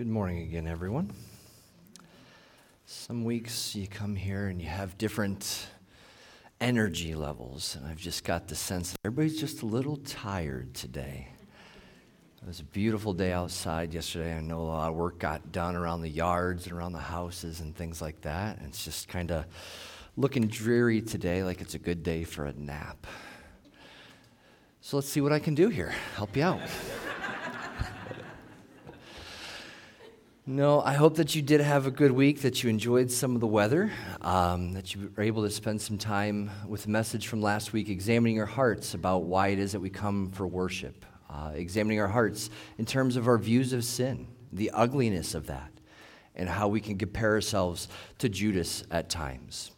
Good morning again, everyone. Some weeks you come here and you have different energy levels, and I've just got the sense that everybody's just a little tired today. It was a beautiful day outside yesterday. I know a lot of work got done around the yards and around the houses and things like that. And it's just kind of looking dreary today, like it's a good day for a nap. So let's see what I can do here. Help you out. No, I hope that you did have a good week, that you enjoyed some of the weather, um, that you were able to spend some time with the message from last week, examining our hearts about why it is that we come for worship, uh, examining our hearts in terms of our views of sin, the ugliness of that, and how we can compare ourselves to Judas at times.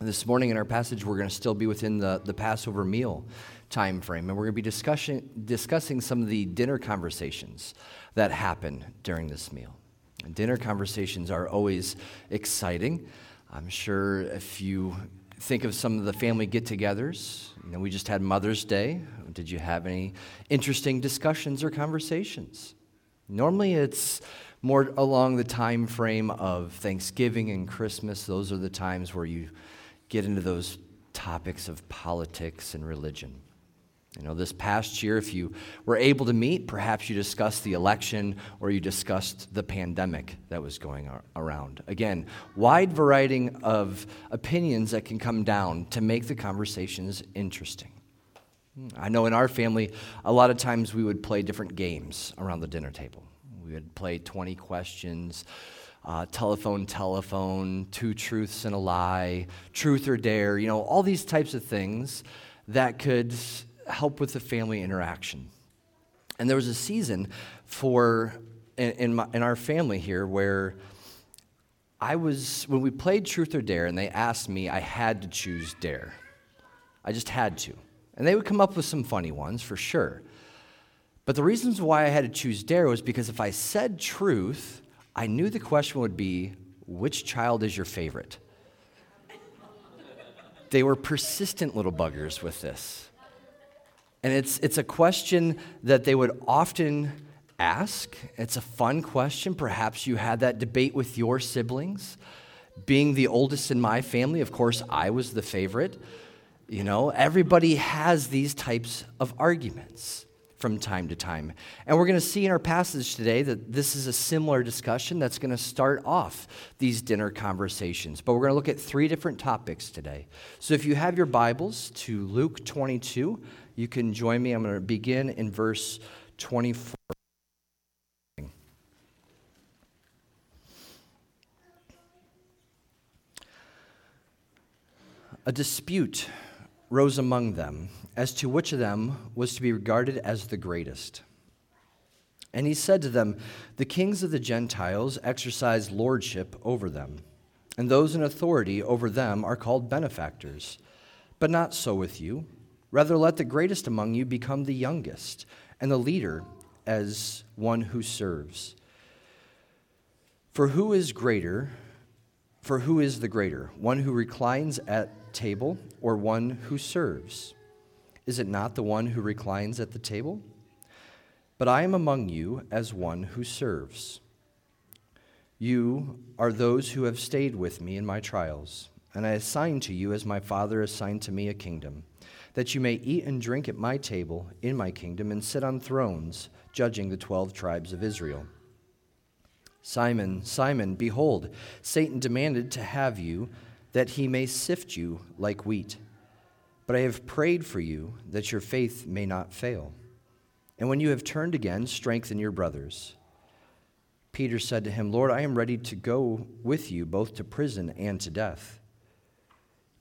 This morning in our passage, we're going to still be within the, the Passover meal time frame, and we're going to be discussing, discussing some of the dinner conversations that happen during this meal. Dinner conversations are always exciting. I'm sure if you think of some of the family get togethers, you know, we just had Mother's Day. Did you have any interesting discussions or conversations? Normally it's more along the time frame of Thanksgiving and Christmas. Those are the times where you get into those topics of politics and religion. You know, this past year, if you were able to meet, perhaps you discussed the election or you discussed the pandemic that was going around. Again, wide variety of opinions that can come down to make the conversations interesting. I know in our family, a lot of times we would play different games around the dinner table. We would play 20 questions, uh, telephone, telephone, two truths and a lie, truth or dare, you know, all these types of things that could help with the family interaction. And there was a season for in, in, my, in our family here where I was when we played Truth or Dare, and they asked me, I had to choose Dare. I just had to, and they would come up with some funny ones for sure. But the reasons why I had to choose Dare was because if I said truth, I knew the question would be, which child is your favorite? they were persistent little buggers with this. And it's, it's a question that they would often ask. It's a fun question. Perhaps you had that debate with your siblings. Being the oldest in my family, of course, I was the favorite. You know, everybody has these types of arguments from time to time. And we're going to see in our passage today that this is a similar discussion that's going to start off these dinner conversations. But we're going to look at three different topics today. So if you have your Bibles to Luke 22, you can join me. I'm going to begin in verse 24. A dispute rose among them as to which of them was to be regarded as the greatest. And he said to them, The kings of the Gentiles exercise lordship over them, and those in authority over them are called benefactors. But not so with you. Rather, let the greatest among you become the youngest, and the leader as one who serves. For who is greater? For who is the greater? One who reclines at table or one who serves? Is it not the one who reclines at the table? But I am among you as one who serves. You are those who have stayed with me in my trials, and I assign to you as my Father assigned to me a kingdom that you may eat and drink at my table in my kingdom and sit on thrones, judging the twelve tribes of Israel. Simon, Simon, behold, Satan demanded to have you that he may sift you like wheat. But I have prayed for you that your faith may not fail. And when you have turned again, strengthen your brothers. Peter said to him, Lord, I am ready to go with you both to prison and to death.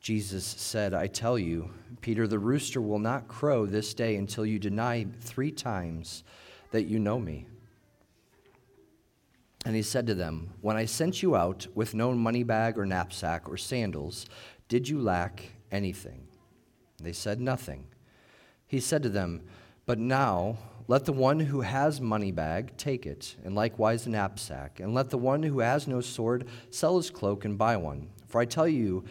Jesus said, I tell you, Peter, the rooster will not crow this day until you deny three times that you know me. And he said to them, When I sent you out with no money bag or knapsack or sandals, did you lack anything? They said, Nothing. He said to them, But now let the one who has money bag take it, and likewise the knapsack, and let the one who has no sword sell his cloak and buy one. For I tell you,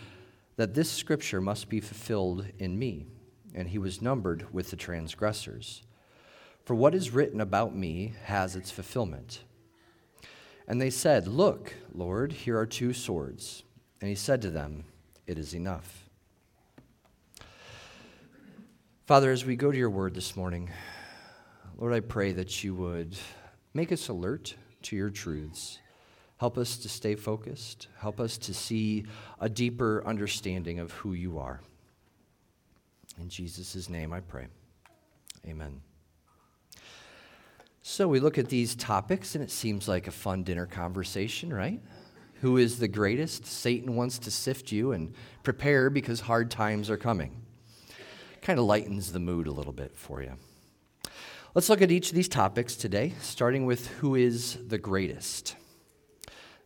that this scripture must be fulfilled in me. And he was numbered with the transgressors. For what is written about me has its fulfillment. And they said, Look, Lord, here are two swords. And he said to them, It is enough. Father, as we go to your word this morning, Lord, I pray that you would make us alert to your truths. Help us to stay focused. Help us to see a deeper understanding of who you are. In Jesus' name I pray. Amen. So we look at these topics, and it seems like a fun dinner conversation, right? Who is the greatest? Satan wants to sift you and prepare because hard times are coming. Kind of lightens the mood a little bit for you. Let's look at each of these topics today, starting with who is the greatest.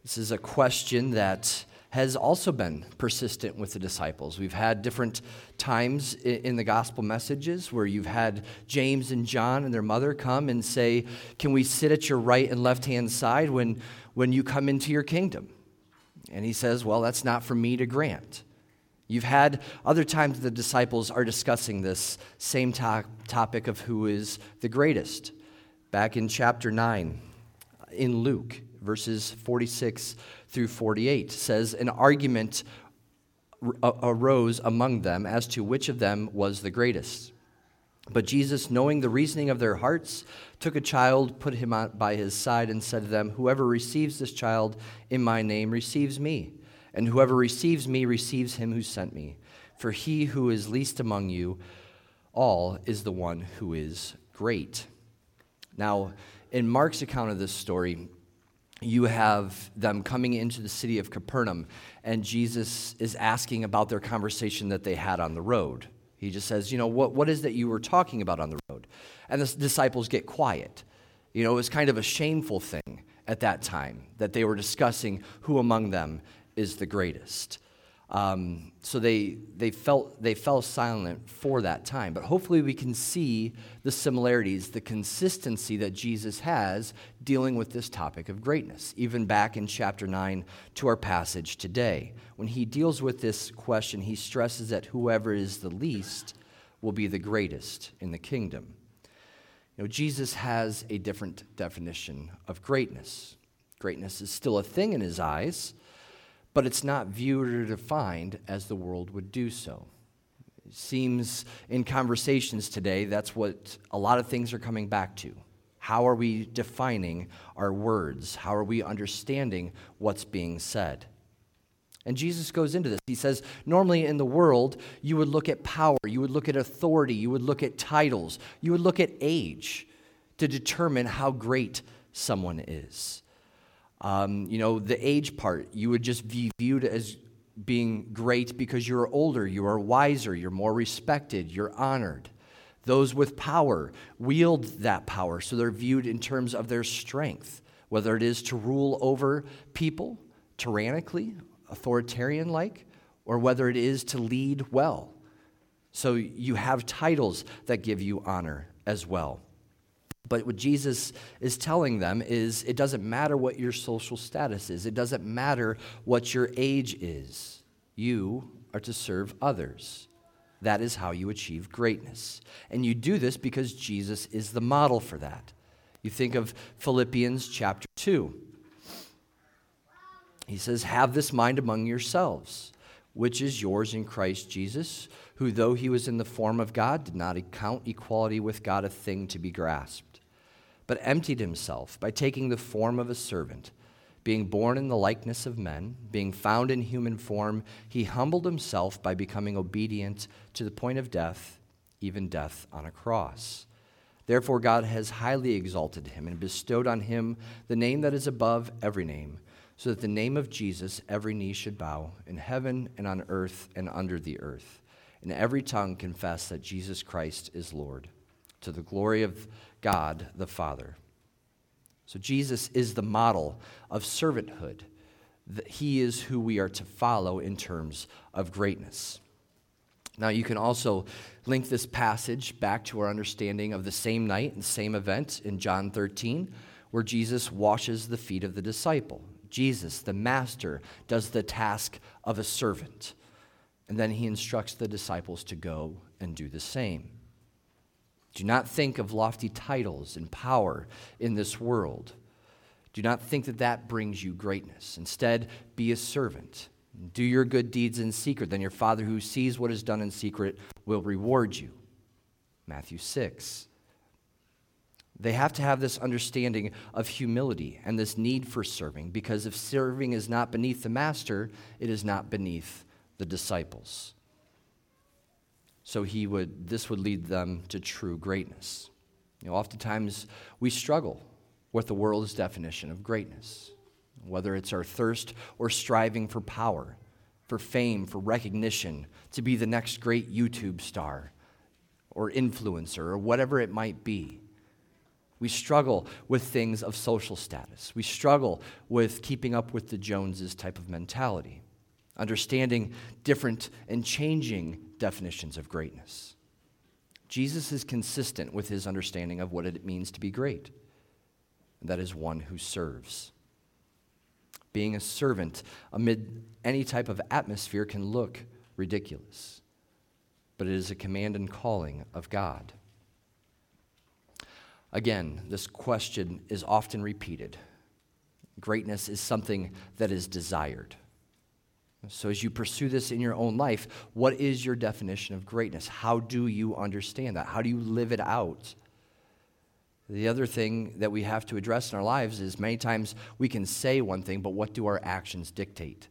This is a question that has also been persistent with the disciples. We've had different times in the gospel messages where you've had James and John and their mother come and say, Can we sit at your right and left hand side when, when you come into your kingdom? And he says, Well, that's not for me to grant. You've had other times the disciples are discussing this same to- topic of who is the greatest. Back in chapter 9 in Luke, verses 46 through 48 says an argument arose among them as to which of them was the greatest. But Jesus, knowing the reasoning of their hearts, took a child, put him by his side, and said to them, Whoever receives this child in my name receives me, and whoever receives me receives him who sent me. For he who is least among you all is the one who is great. Now, in Mark's account of this story, you have them coming into the city of Capernaum, and Jesus is asking about their conversation that they had on the road. He just says, You know, what, what is that you were talking about on the road? And the disciples get quiet. You know, it was kind of a shameful thing at that time that they were discussing who among them is the greatest. Um, so they, they, felt, they fell silent for that time. But hopefully, we can see the similarities, the consistency that Jesus has dealing with this topic of greatness, even back in chapter 9 to our passage today. When he deals with this question, he stresses that whoever is the least will be the greatest in the kingdom. You know, Jesus has a different definition of greatness. Greatness is still a thing in his eyes but it's not viewed or defined as the world would do so. It seems in conversations today that's what a lot of things are coming back to. How are we defining our words? How are we understanding what's being said? And Jesus goes into this. He says, normally in the world, you would look at power, you would look at authority, you would look at titles, you would look at age to determine how great someone is. Um, you know, the age part, you would just be viewed as being great because you're older, you are wiser, you're more respected, you're honored. Those with power wield that power, so they're viewed in terms of their strength, whether it is to rule over people tyrannically, authoritarian like, or whether it is to lead well. So you have titles that give you honor as well. But what Jesus is telling them is it doesn't matter what your social status is, it doesn't matter what your age is. You are to serve others. That is how you achieve greatness. And you do this because Jesus is the model for that. You think of Philippians chapter 2. He says, Have this mind among yourselves, which is yours in Christ Jesus, who, though he was in the form of God, did not count equality with God a thing to be grasped but emptied himself by taking the form of a servant. Being born in the likeness of men, being found in human form, he humbled himself by becoming obedient to the point of death, even death on a cross. Therefore, God has highly exalted him and bestowed on him the name that is above every name, so that the name of Jesus every knee should bow, in heaven and on earth and under the earth, and every tongue confess that Jesus Christ is Lord, to the glory of God the Father. So Jesus is the model of servanthood. He is who we are to follow in terms of greatness. Now, you can also link this passage back to our understanding of the same night and same event in John 13, where Jesus washes the feet of the disciple. Jesus, the master, does the task of a servant. And then he instructs the disciples to go and do the same. Do not think of lofty titles and power in this world. Do not think that that brings you greatness. Instead, be a servant. Do your good deeds in secret, then your Father who sees what is done in secret will reward you. Matthew 6. They have to have this understanding of humility and this need for serving, because if serving is not beneath the master, it is not beneath the disciples. So he would, this would lead them to true greatness. You know, oftentimes we struggle with the world's definition of greatness, whether it's our thirst or striving for power, for fame, for recognition, to be the next great YouTube star or influencer or whatever it might be. We struggle with things of social status. We struggle with keeping up with the Joneses type of mentality, understanding different and changing definitions of greatness. Jesus is consistent with his understanding of what it means to be great. And that is one who serves. Being a servant amid any type of atmosphere can look ridiculous, but it is a command and calling of God. Again, this question is often repeated. Greatness is something that is desired. So, as you pursue this in your own life, what is your definition of greatness? How do you understand that? How do you live it out? The other thing that we have to address in our lives is many times we can say one thing, but what do our actions dictate?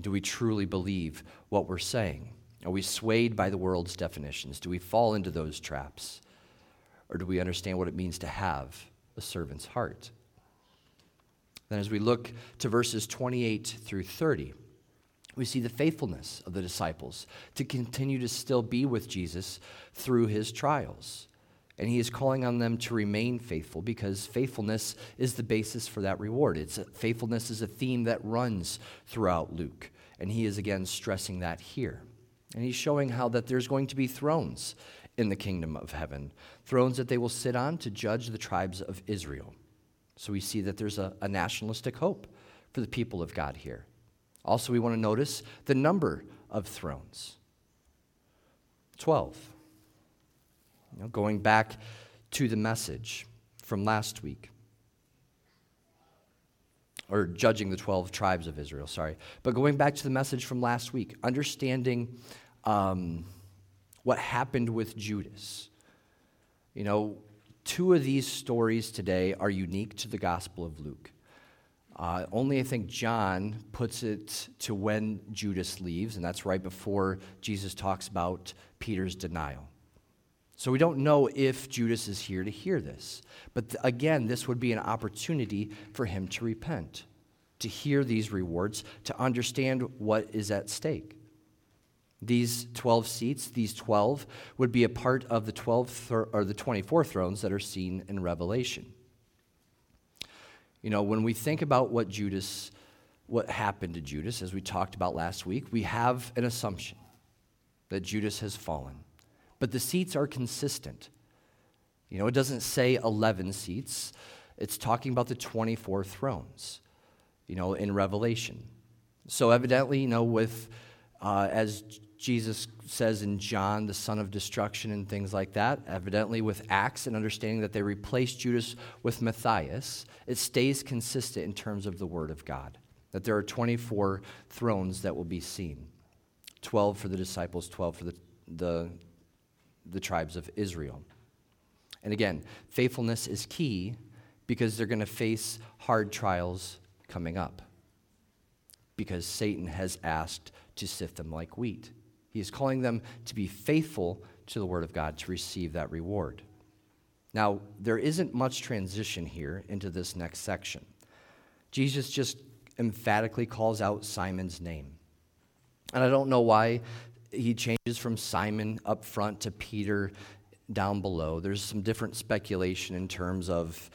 Do we truly believe what we're saying? Are we swayed by the world's definitions? Do we fall into those traps? Or do we understand what it means to have a servant's heart? Then, as we look to verses 28 through 30, we see the faithfulness of the disciples to continue to still be with Jesus through his trials. And he is calling on them to remain faithful because faithfulness is the basis for that reward. It's faithfulness is a theme that runs throughout Luke. And he is again stressing that here. And he's showing how that there's going to be thrones in the kingdom of heaven, thrones that they will sit on to judge the tribes of Israel. So we see that there's a, a nationalistic hope for the people of God here. Also, we want to notice the number of thrones 12. You know, going back to the message from last week, or judging the 12 tribes of Israel, sorry. But going back to the message from last week, understanding um, what happened with Judas. You know, two of these stories today are unique to the Gospel of Luke. Uh, only I think John puts it to when Judas leaves, and that's right before Jesus talks about Peter's denial. So we don't know if Judas is here to hear this. But th- again, this would be an opportunity for him to repent, to hear these rewards, to understand what is at stake. These 12 seats, these 12, would be a part of the 12 or the 24 thrones that are seen in Revelation. You know, when we think about what Judas, what happened to Judas, as we talked about last week, we have an assumption that Judas has fallen. But the seats are consistent. You know, it doesn't say 11 seats, it's talking about the 24 thrones, you know, in Revelation. So, evidently, you know, with, uh, as Jesus says in John, the son of destruction, and things like that. Evidently, with Acts and understanding that they replaced Judas with Matthias, it stays consistent in terms of the Word of God. That there are 24 thrones that will be seen 12 for the disciples, 12 for the, the, the tribes of Israel. And again, faithfulness is key because they're going to face hard trials coming up. Because Satan has asked to sift them like wheat. He is calling them to be faithful to the Word of God to receive that reward. Now, there isn't much transition here into this next section. Jesus just emphatically calls out Simon's name. And I don't know why he changes from Simon up front to Peter down below. There's some different speculation in terms of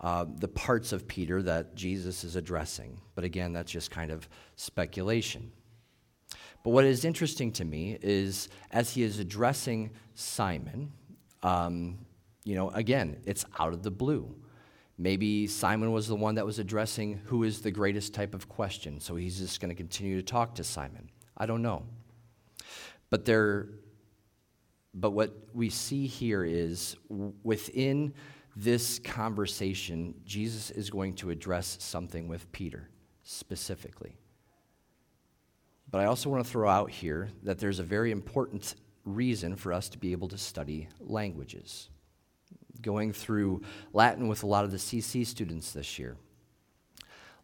uh, the parts of Peter that Jesus is addressing. But again, that's just kind of speculation. But what is interesting to me is as he is addressing Simon, um, you know, again, it's out of the blue. Maybe Simon was the one that was addressing who is the greatest type of question, so he's just going to continue to talk to Simon. I don't know. But there but what we see here is within this conversation, Jesus is going to address something with Peter specifically. But I also want to throw out here that there's a very important reason for us to be able to study languages. Going through Latin with a lot of the CC students this year,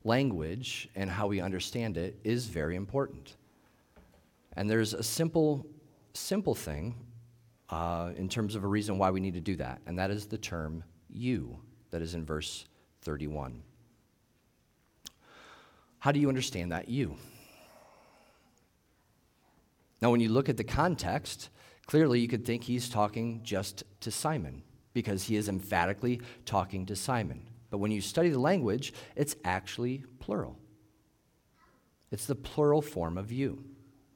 language and how we understand it is very important. And there's a simple, simple thing uh, in terms of a reason why we need to do that, and that is the term you that is in verse 31. How do you understand that you? Now, when you look at the context, clearly you could think he's talking just to Simon because he is emphatically talking to Simon. But when you study the language, it's actually plural. It's the plural form of you.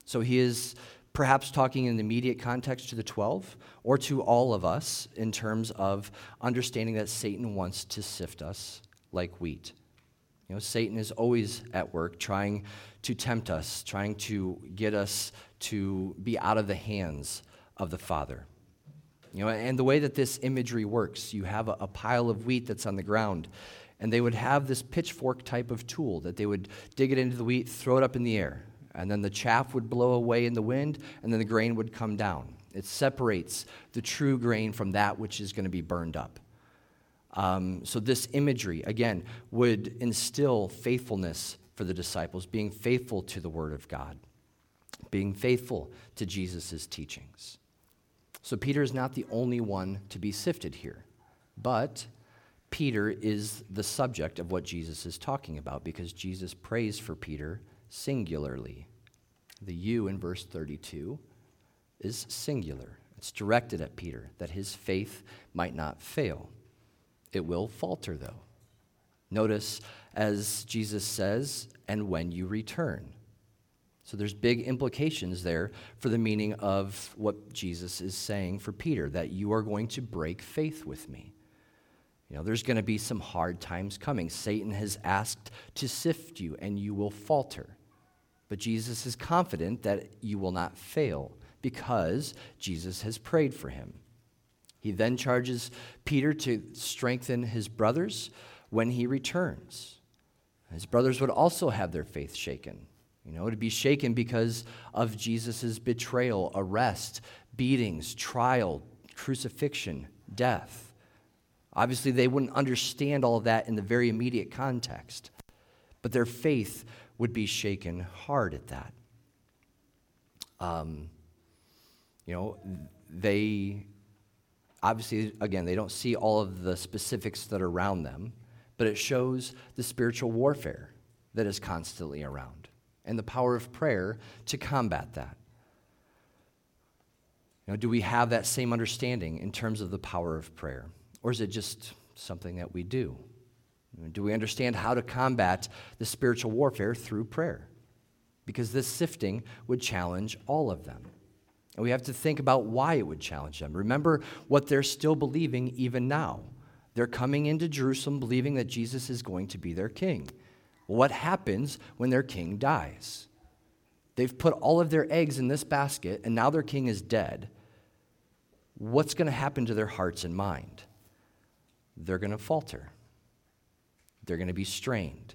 So he is perhaps talking in the immediate context to the 12 or to all of us in terms of understanding that Satan wants to sift us like wheat. You know, Satan is always at work trying to tempt us, trying to get us to be out of the hands of the Father. You know, and the way that this imagery works, you have a, a pile of wheat that's on the ground, and they would have this pitchfork type of tool that they would dig it into the wheat, throw it up in the air, and then the chaff would blow away in the wind, and then the grain would come down. It separates the true grain from that which is going to be burned up. Um, so, this imagery, again, would instill faithfulness for the disciples, being faithful to the Word of God, being faithful to Jesus' teachings. So, Peter is not the only one to be sifted here, but Peter is the subject of what Jesus is talking about because Jesus prays for Peter singularly. The you in verse 32 is singular. It's directed at Peter that his faith might not fail. It will falter, though. Notice, as Jesus says, and when you return. So there's big implications there for the meaning of what Jesus is saying for Peter that you are going to break faith with me. You know, there's going to be some hard times coming. Satan has asked to sift you and you will falter. But Jesus is confident that you will not fail because Jesus has prayed for him. He then charges Peter to strengthen his brothers when he returns. His brothers would also have their faith shaken. You know, to be shaken because of Jesus' betrayal, arrest, beatings, trial, crucifixion, death. Obviously, they wouldn't understand all of that in the very immediate context, but their faith would be shaken hard at that. Um, you know, they obviously, again, they don't see all of the specifics that are around them, but it shows the spiritual warfare that is constantly around and the power of prayer to combat that. You know, do we have that same understanding in terms of the power of prayer? Or is it just something that we do? Do we understand how to combat the spiritual warfare through prayer? Because this sifting would challenge all of them. And we have to think about why it would challenge them. Remember what they're still believing even now. They're coming into Jerusalem believing that Jesus is going to be their king. What happens when their king dies? They've put all of their eggs in this basket, and now their king is dead. What's going to happen to their hearts and mind? They're going to falter. They're going to be strained.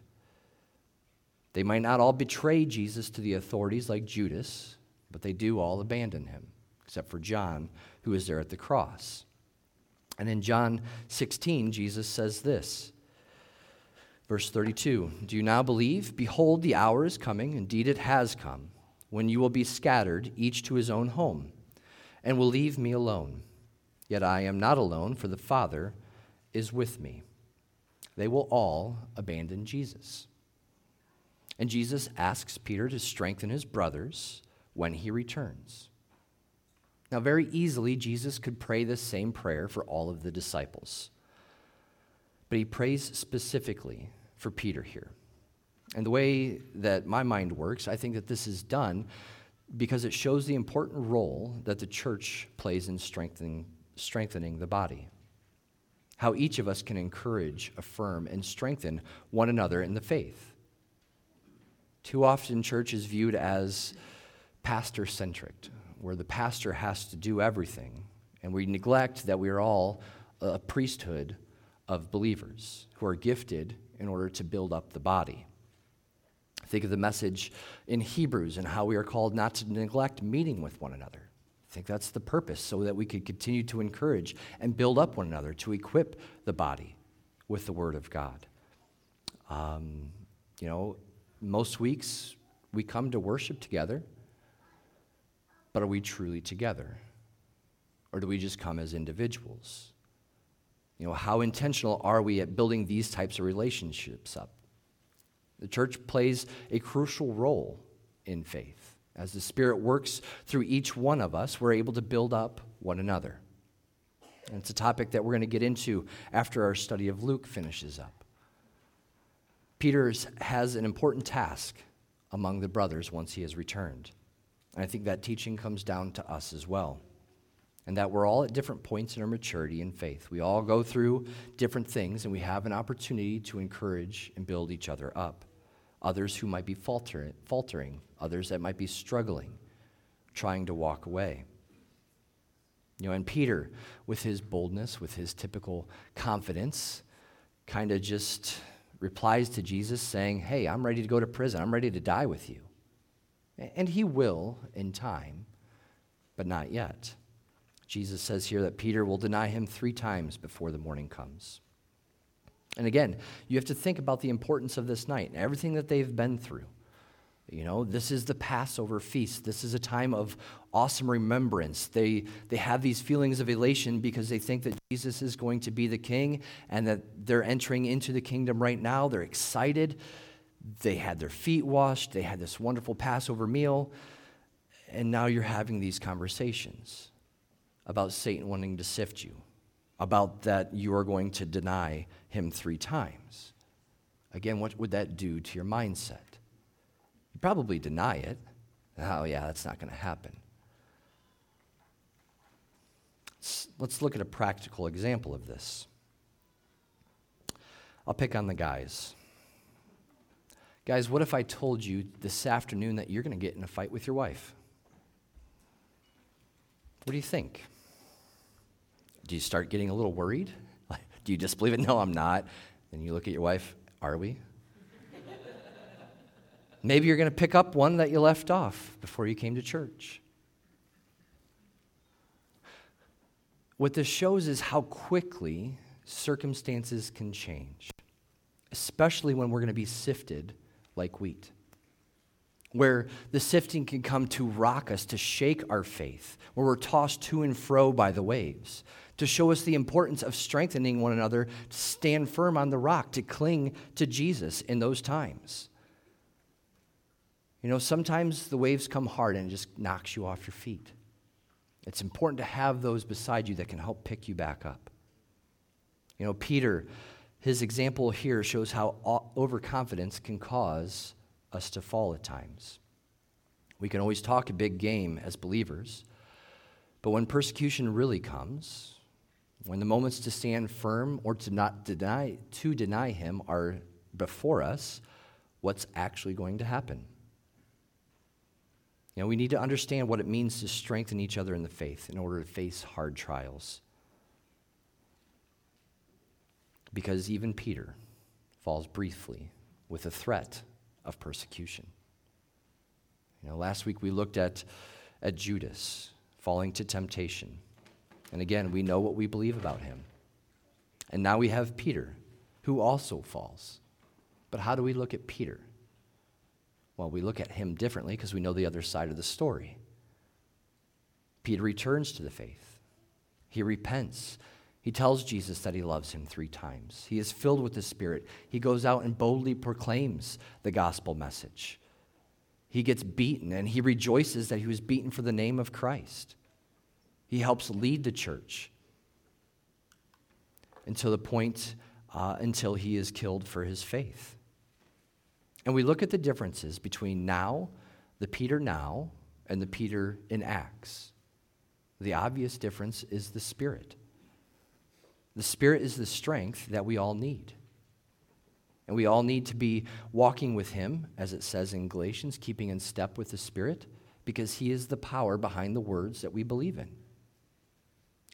They might not all betray Jesus to the authorities like Judas, but they do all abandon him, except for John, who is there at the cross. And in John 16, Jesus says this. Verse 32 Do you now believe? Behold, the hour is coming, indeed it has come, when you will be scattered, each to his own home, and will leave me alone. Yet I am not alone, for the Father is with me. They will all abandon Jesus. And Jesus asks Peter to strengthen his brothers when he returns. Now, very easily, Jesus could pray the same prayer for all of the disciples. But he prays specifically for Peter here. And the way that my mind works, I think that this is done because it shows the important role that the church plays in strengthening, strengthening the body. How each of us can encourage, affirm, and strengthen one another in the faith. Too often, church is viewed as pastor centric, where the pastor has to do everything, and we neglect that we are all a priesthood of believers who are gifted in order to build up the body. Think of the message in Hebrews and how we are called not to neglect meeting with one another. I think that's the purpose, so that we could continue to encourage and build up one another, to equip the body with the Word of God. Um, you know, most weeks we come to worship together, but are we truly together? Or do we just come as individuals? You know, how intentional are we at building these types of relationships up? The church plays a crucial role in faith. As the Spirit works through each one of us, we're able to build up one another. And it's a topic that we're going to get into after our study of Luke finishes up. Peter has an important task among the brothers once he has returned. And I think that teaching comes down to us as well. And that we're all at different points in our maturity in faith. We all go through different things, and we have an opportunity to encourage and build each other up. Others who might be falter- faltering, others that might be struggling, trying to walk away. You know, and Peter, with his boldness, with his typical confidence, kind of just replies to Jesus saying, Hey, I'm ready to go to prison. I'm ready to die with you. And he will in time, but not yet. Jesus says here that Peter will deny him three times before the morning comes. And again, you have to think about the importance of this night and everything that they've been through. You know, this is the Passover feast. This is a time of awesome remembrance. They, they have these feelings of elation because they think that Jesus is going to be the king and that they're entering into the kingdom right now. They're excited. They had their feet washed. They had this wonderful Passover meal. And now you're having these conversations about Satan wanting to sift you, about that you are going to deny him three times. Again, what would that do to your mindset? You probably deny it. Oh, yeah, that's not going to happen. Let's look at a practical example of this. I'll pick on the guys. Guys, what if I told you this afternoon that you're going to get in a fight with your wife? What do you think? Do you start getting a little worried? Do you disbelieve it? No, I'm not. Then you look at your wife, are we? Maybe you're going to pick up one that you left off before you came to church. What this shows is how quickly circumstances can change, especially when we're going to be sifted like wheat. Where the sifting can come to rock us, to shake our faith, where we're tossed to and fro by the waves, to show us the importance of strengthening one another, to stand firm on the rock, to cling to Jesus in those times. You know, sometimes the waves come hard and it just knocks you off your feet. It's important to have those beside you that can help pick you back up. You know, Peter, his example here shows how overconfidence can cause us to fall at times. We can always talk a big game as believers, but when persecution really comes, when the moments to stand firm or to not deny to deny him are before us, what's actually going to happen? You know, we need to understand what it means to strengthen each other in the faith in order to face hard trials. Because even Peter falls briefly with a threat of persecution. You know, last week we looked at, at Judas falling to temptation. And again, we know what we believe about him. And now we have Peter, who also falls. But how do we look at Peter? Well, we look at him differently because we know the other side of the story. Peter returns to the faith, he repents. He tells Jesus that he loves him three times. He is filled with the Spirit. He goes out and boldly proclaims the gospel message. He gets beaten and he rejoices that he was beaten for the name of Christ. He helps lead the church until the point uh, until he is killed for his faith. And we look at the differences between now, the Peter now, and the Peter in Acts. The obvious difference is the Spirit. The Spirit is the strength that we all need. And we all need to be walking with Him, as it says in Galatians, keeping in step with the Spirit, because He is the power behind the words that we believe in.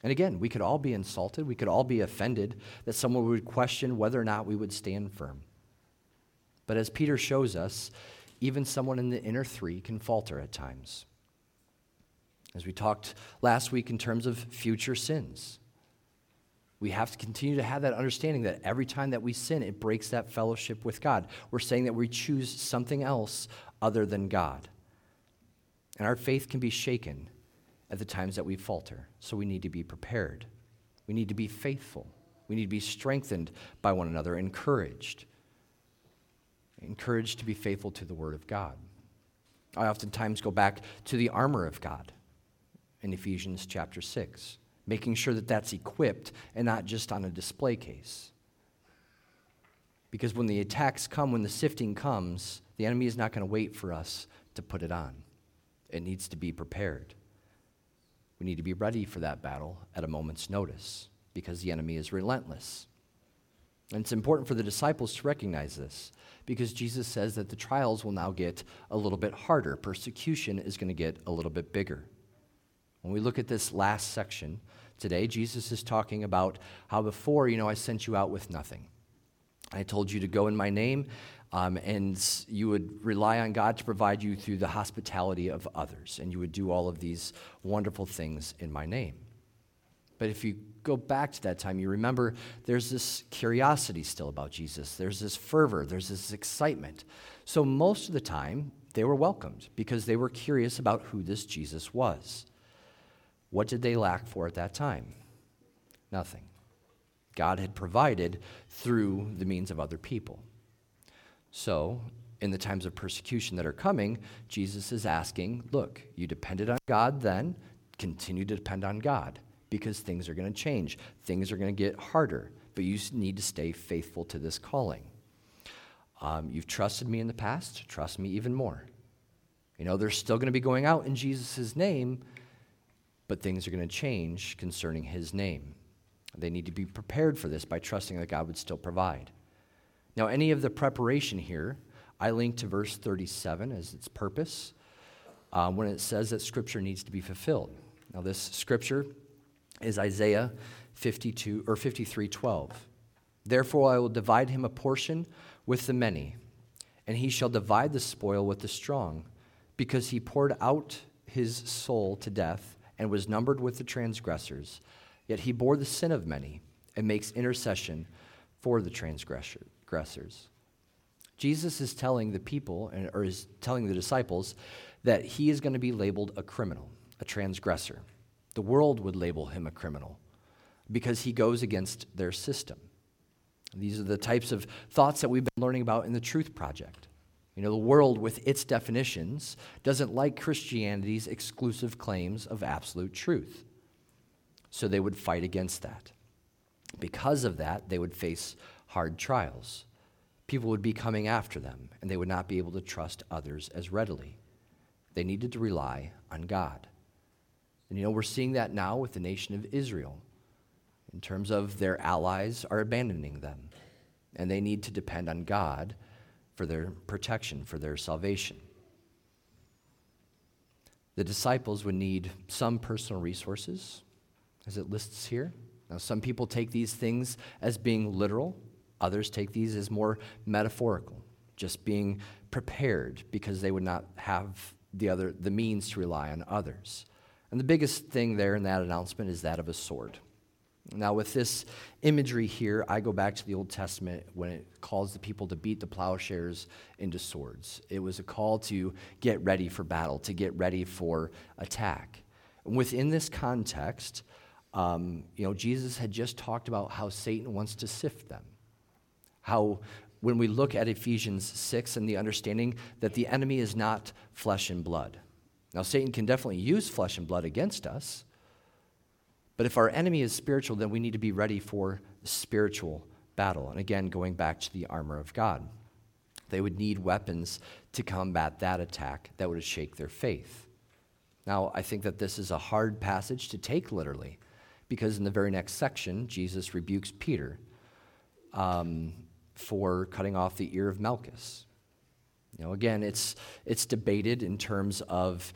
And again, we could all be insulted, we could all be offended that someone would question whether or not we would stand firm. But as Peter shows us, even someone in the inner three can falter at times. As we talked last week in terms of future sins, we have to continue to have that understanding that every time that we sin, it breaks that fellowship with God. We're saying that we choose something else other than God. And our faith can be shaken at the times that we falter. So we need to be prepared. We need to be faithful. We need to be strengthened by one another, encouraged. Encouraged to be faithful to the Word of God. I oftentimes go back to the armor of God in Ephesians chapter 6 making sure that that's equipped and not just on a display case. Because when the attacks come, when the sifting comes, the enemy is not going to wait for us to put it on. It needs to be prepared. We need to be ready for that battle at a moment's notice because the enemy is relentless. And it's important for the disciples to recognize this because Jesus says that the trials will now get a little bit harder. Persecution is going to get a little bit bigger. When we look at this last section today, Jesus is talking about how before, you know, I sent you out with nothing. I told you to go in my name, um, and you would rely on God to provide you through the hospitality of others, and you would do all of these wonderful things in my name. But if you go back to that time, you remember there's this curiosity still about Jesus. There's this fervor, there's this excitement. So most of the time, they were welcomed because they were curious about who this Jesus was. What did they lack for at that time? Nothing. God had provided through the means of other people. So, in the times of persecution that are coming, Jesus is asking, look, you depended on God then, continue to depend on God because things are going to change. Things are going to get harder, but you need to stay faithful to this calling. Um, you've trusted me in the past, trust me even more. You know, they're still going to be going out in Jesus' name, but things are going to change concerning his name. They need to be prepared for this by trusting that God would still provide. Now, any of the preparation here, I link to verse 37 as its purpose uh, when it says that Scripture needs to be fulfilled. Now, this Scripture is Isaiah 52 or 53 12. Therefore, I will divide him a portion with the many, and he shall divide the spoil with the strong, because he poured out his soul to death and was numbered with the transgressors. Yet he bore the sin of many and makes intercession for the transgressors. Jesus is telling the people, or is telling the disciples, that he is going to be labeled a criminal, a transgressor. The world would label him a criminal because he goes against their system. These are the types of thoughts that we've been learning about in the Truth Project. You know, the world, with its definitions, doesn't like Christianity's exclusive claims of absolute truth. So they would fight against that. Because of that, they would face hard trials. People would be coming after them, and they would not be able to trust others as readily. They needed to rely on God. And you know, we're seeing that now with the nation of Israel, in terms of their allies are abandoning them, and they need to depend on God for their protection, for their salvation. The disciples would need some personal resources, as it lists here. Now, some people take these things as being literal, others take these as more metaphorical, just being prepared because they would not have the, other, the means to rely on others. And the biggest thing there in that announcement is that of a sword. Now, with this imagery here, I go back to the Old Testament when it calls the people to beat the plowshares into swords. It was a call to get ready for battle, to get ready for attack. And within this context, um, you know, Jesus had just talked about how Satan wants to sift them. How, when we look at Ephesians 6 and the understanding that the enemy is not flesh and blood. Now, Satan can definitely use flesh and blood against us. But if our enemy is spiritual, then we need to be ready for spiritual battle. And again, going back to the armor of God, they would need weapons to combat that attack that would shake their faith. Now, I think that this is a hard passage to take literally because in the very next section, Jesus rebukes Peter um, for cutting off the ear of Malchus. You know, again, it's, it's debated in terms of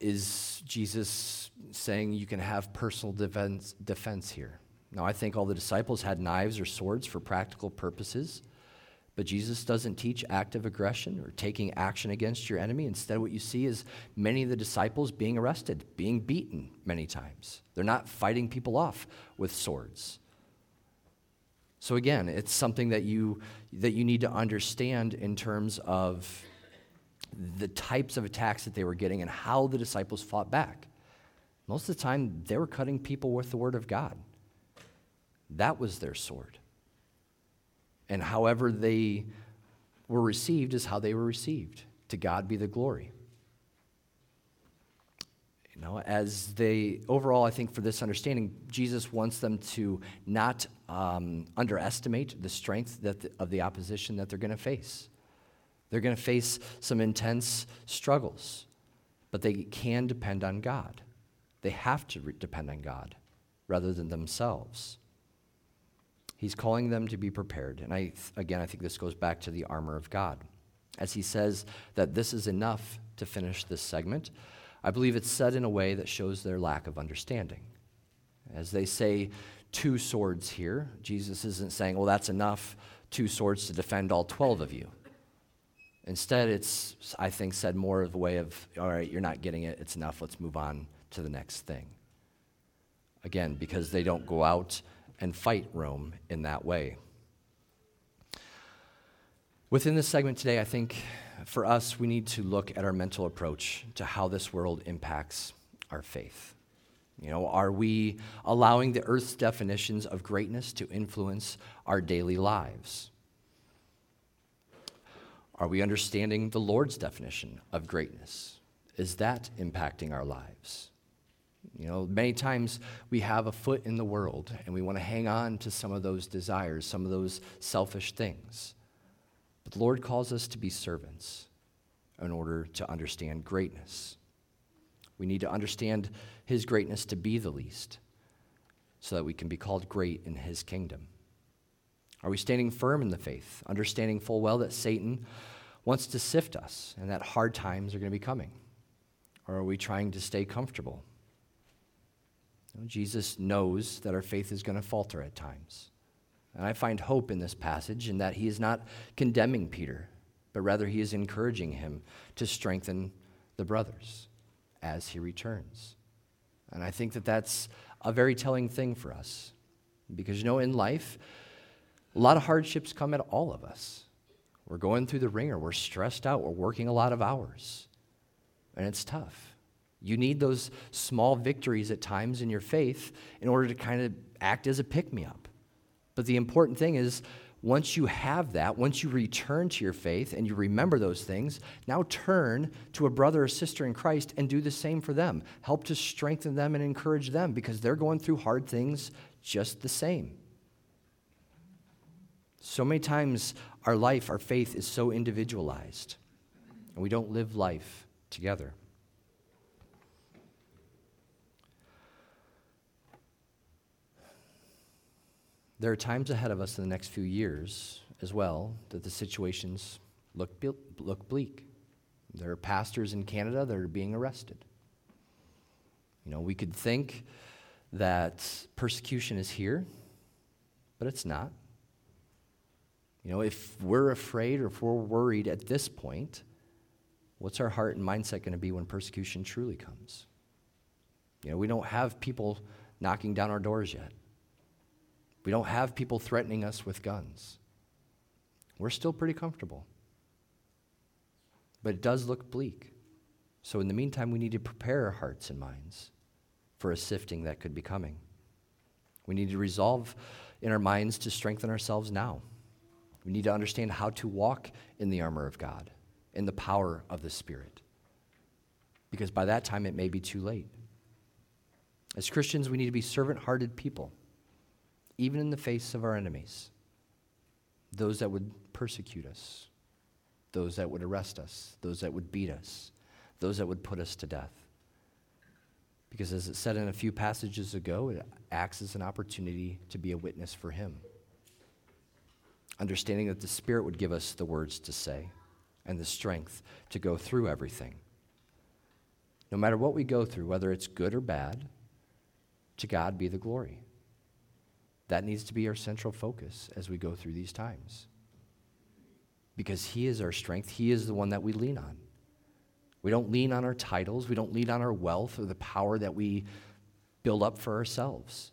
is Jesus saying you can have personal defense, defense here? Now, I think all the disciples had knives or swords for practical purposes, but Jesus doesn't teach active aggression or taking action against your enemy. Instead, what you see is many of the disciples being arrested, being beaten many times. They're not fighting people off with swords. So again, it's something that you that you need to understand in terms of the types of attacks that they were getting and how the disciples fought back. Most of the time, they were cutting people with the word of God. That was their sword. And however they were received is how they were received. To God be the glory. Know, as they, overall, I think for this understanding, Jesus wants them to not um, underestimate the strength that the, of the opposition that they're going to face. They're going to face some intense struggles, but they can depend on God. They have to re- depend on God rather than themselves. He's calling them to be prepared. And I, again, I think this goes back to the armor of God. As he says that this is enough to finish this segment, I believe it's said in a way that shows their lack of understanding. As they say two swords here, Jesus isn't saying, well, that's enough, two swords to defend all 12 of you. Instead, it's, I think, said more of a way of, all right, you're not getting it, it's enough, let's move on to the next thing. Again, because they don't go out and fight Rome in that way. Within this segment today, I think for us, we need to look at our mental approach to how this world impacts our faith. You know, are we allowing the earth's definitions of greatness to influence our daily lives? Are we understanding the Lord's definition of greatness? Is that impacting our lives? You know, many times we have a foot in the world and we want to hang on to some of those desires, some of those selfish things. But the Lord calls us to be servants in order to understand greatness. We need to understand His greatness to be the least so that we can be called great in His kingdom. Are we standing firm in the faith, understanding full well that Satan wants to sift us and that hard times are going to be coming? Or are we trying to stay comfortable? Jesus knows that our faith is going to falter at times. And I find hope in this passage in that he is not condemning Peter, but rather he is encouraging him to strengthen the brothers as he returns. And I think that that's a very telling thing for us. Because, you know, in life, a lot of hardships come at all of us. We're going through the ringer, we're stressed out, we're working a lot of hours, and it's tough. You need those small victories at times in your faith in order to kind of act as a pick me up. But the important thing is, once you have that, once you return to your faith and you remember those things, now turn to a brother or sister in Christ and do the same for them. Help to strengthen them and encourage them because they're going through hard things just the same. So many times, our life, our faith is so individualized, and we don't live life together. There are times ahead of us in the next few years as well that the situations look, look bleak. There are pastors in Canada that are being arrested. You know, we could think that persecution is here, but it's not. You know, if we're afraid or if we're worried at this point, what's our heart and mindset going to be when persecution truly comes? You know, we don't have people knocking down our doors yet. We don't have people threatening us with guns. We're still pretty comfortable. But it does look bleak. So, in the meantime, we need to prepare our hearts and minds for a sifting that could be coming. We need to resolve in our minds to strengthen ourselves now. We need to understand how to walk in the armor of God, in the power of the Spirit. Because by that time, it may be too late. As Christians, we need to be servant hearted people even in the face of our enemies, those that would persecute us, those that would arrest us, those that would beat us, those that would put us to death. Because as it said in a few passages ago, it acts as an opportunity to be a witness for Him. Understanding that the Spirit would give us the words to say and the strength to go through everything. No matter what we go through, whether it's good or bad, to God be the glory. That needs to be our central focus as we go through these times. Because He is our strength, He is the one that we lean on. We don't lean on our titles, we don't lean on our wealth or the power that we build up for ourselves.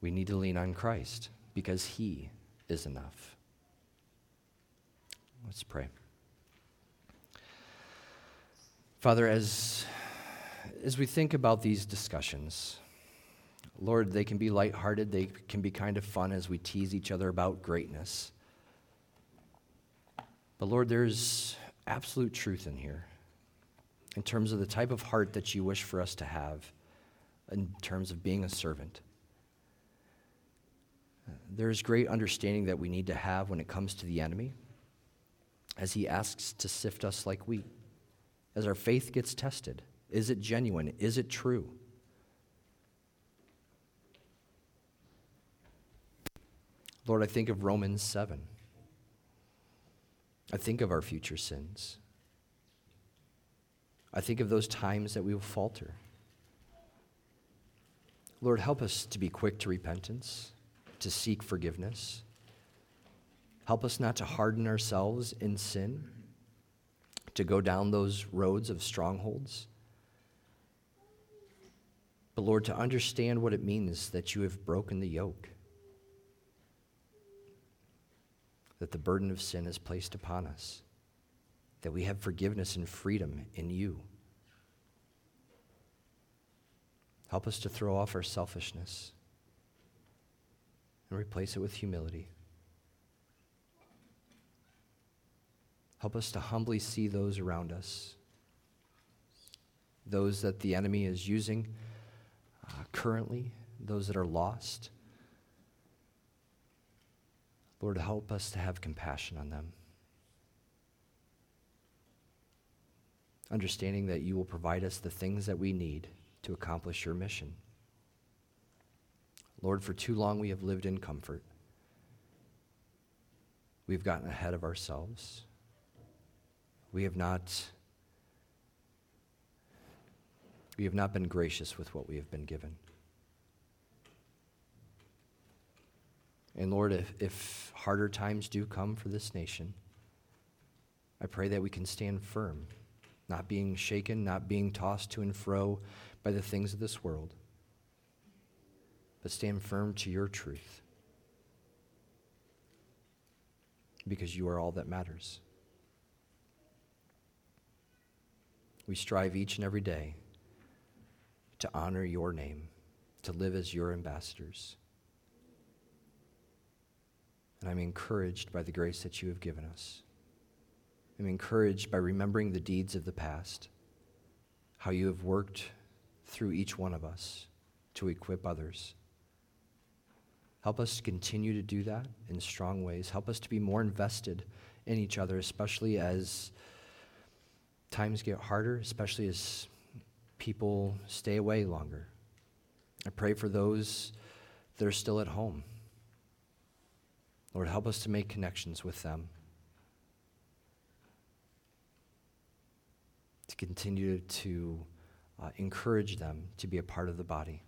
We need to lean on Christ because He is enough. Let's pray. Father, as, as we think about these discussions, Lord, they can be lighthearted, they can be kind of fun as we tease each other about greatness. But Lord, there's absolute truth in here in terms of the type of heart that you wish for us to have, in terms of being a servant. There's great understanding that we need to have when it comes to the enemy as he asks to sift us like wheat, as our faith gets tested. Is it genuine? Is it true? Lord, I think of Romans 7. I think of our future sins. I think of those times that we will falter. Lord, help us to be quick to repentance, to seek forgiveness. Help us not to harden ourselves in sin, to go down those roads of strongholds. But Lord, to understand what it means that you have broken the yoke, that the burden of sin is placed upon us, that we have forgiveness and freedom in you. Help us to throw off our selfishness and replace it with humility. Help us to humbly see those around us, those that the enemy is using uh, currently, those that are lost. Lord, help us to have compassion on them. Understanding that you will provide us the things that we need to accomplish your mission. Lord, for too long we have lived in comfort. We've gotten ahead of ourselves. We have not we have not been gracious with what we have been given. And Lord, if, if harder times do come for this nation, I pray that we can stand firm, not being shaken, not being tossed to and fro by the things of this world, but stand firm to your truth because you are all that matters. We strive each and every day to honor your name, to live as your ambassadors. And I'm encouraged by the grace that you have given us. I'm encouraged by remembering the deeds of the past, how you have worked through each one of us to equip others. Help us continue to do that in strong ways. Help us to be more invested in each other, especially as times get harder, especially as people stay away longer. I pray for those that are still at home. Lord, help us to make connections with them. To continue to uh, encourage them to be a part of the body.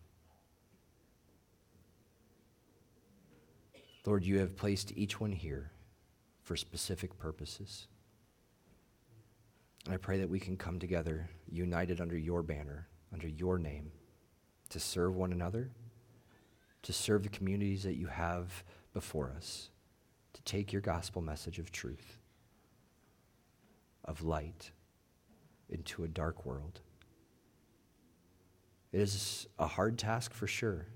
Lord, you have placed each one here for specific purposes. And I pray that we can come together, united under your banner, under your name, to serve one another, to serve the communities that you have before us, to take your gospel message of truth, of light, into a dark world. It is a hard task for sure.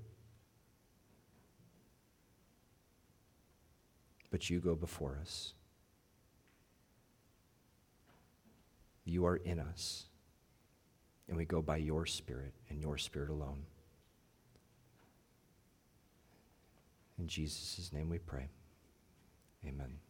But you go before us. You are in us. And we go by your Spirit and your Spirit alone. In Jesus' name we pray. Amen.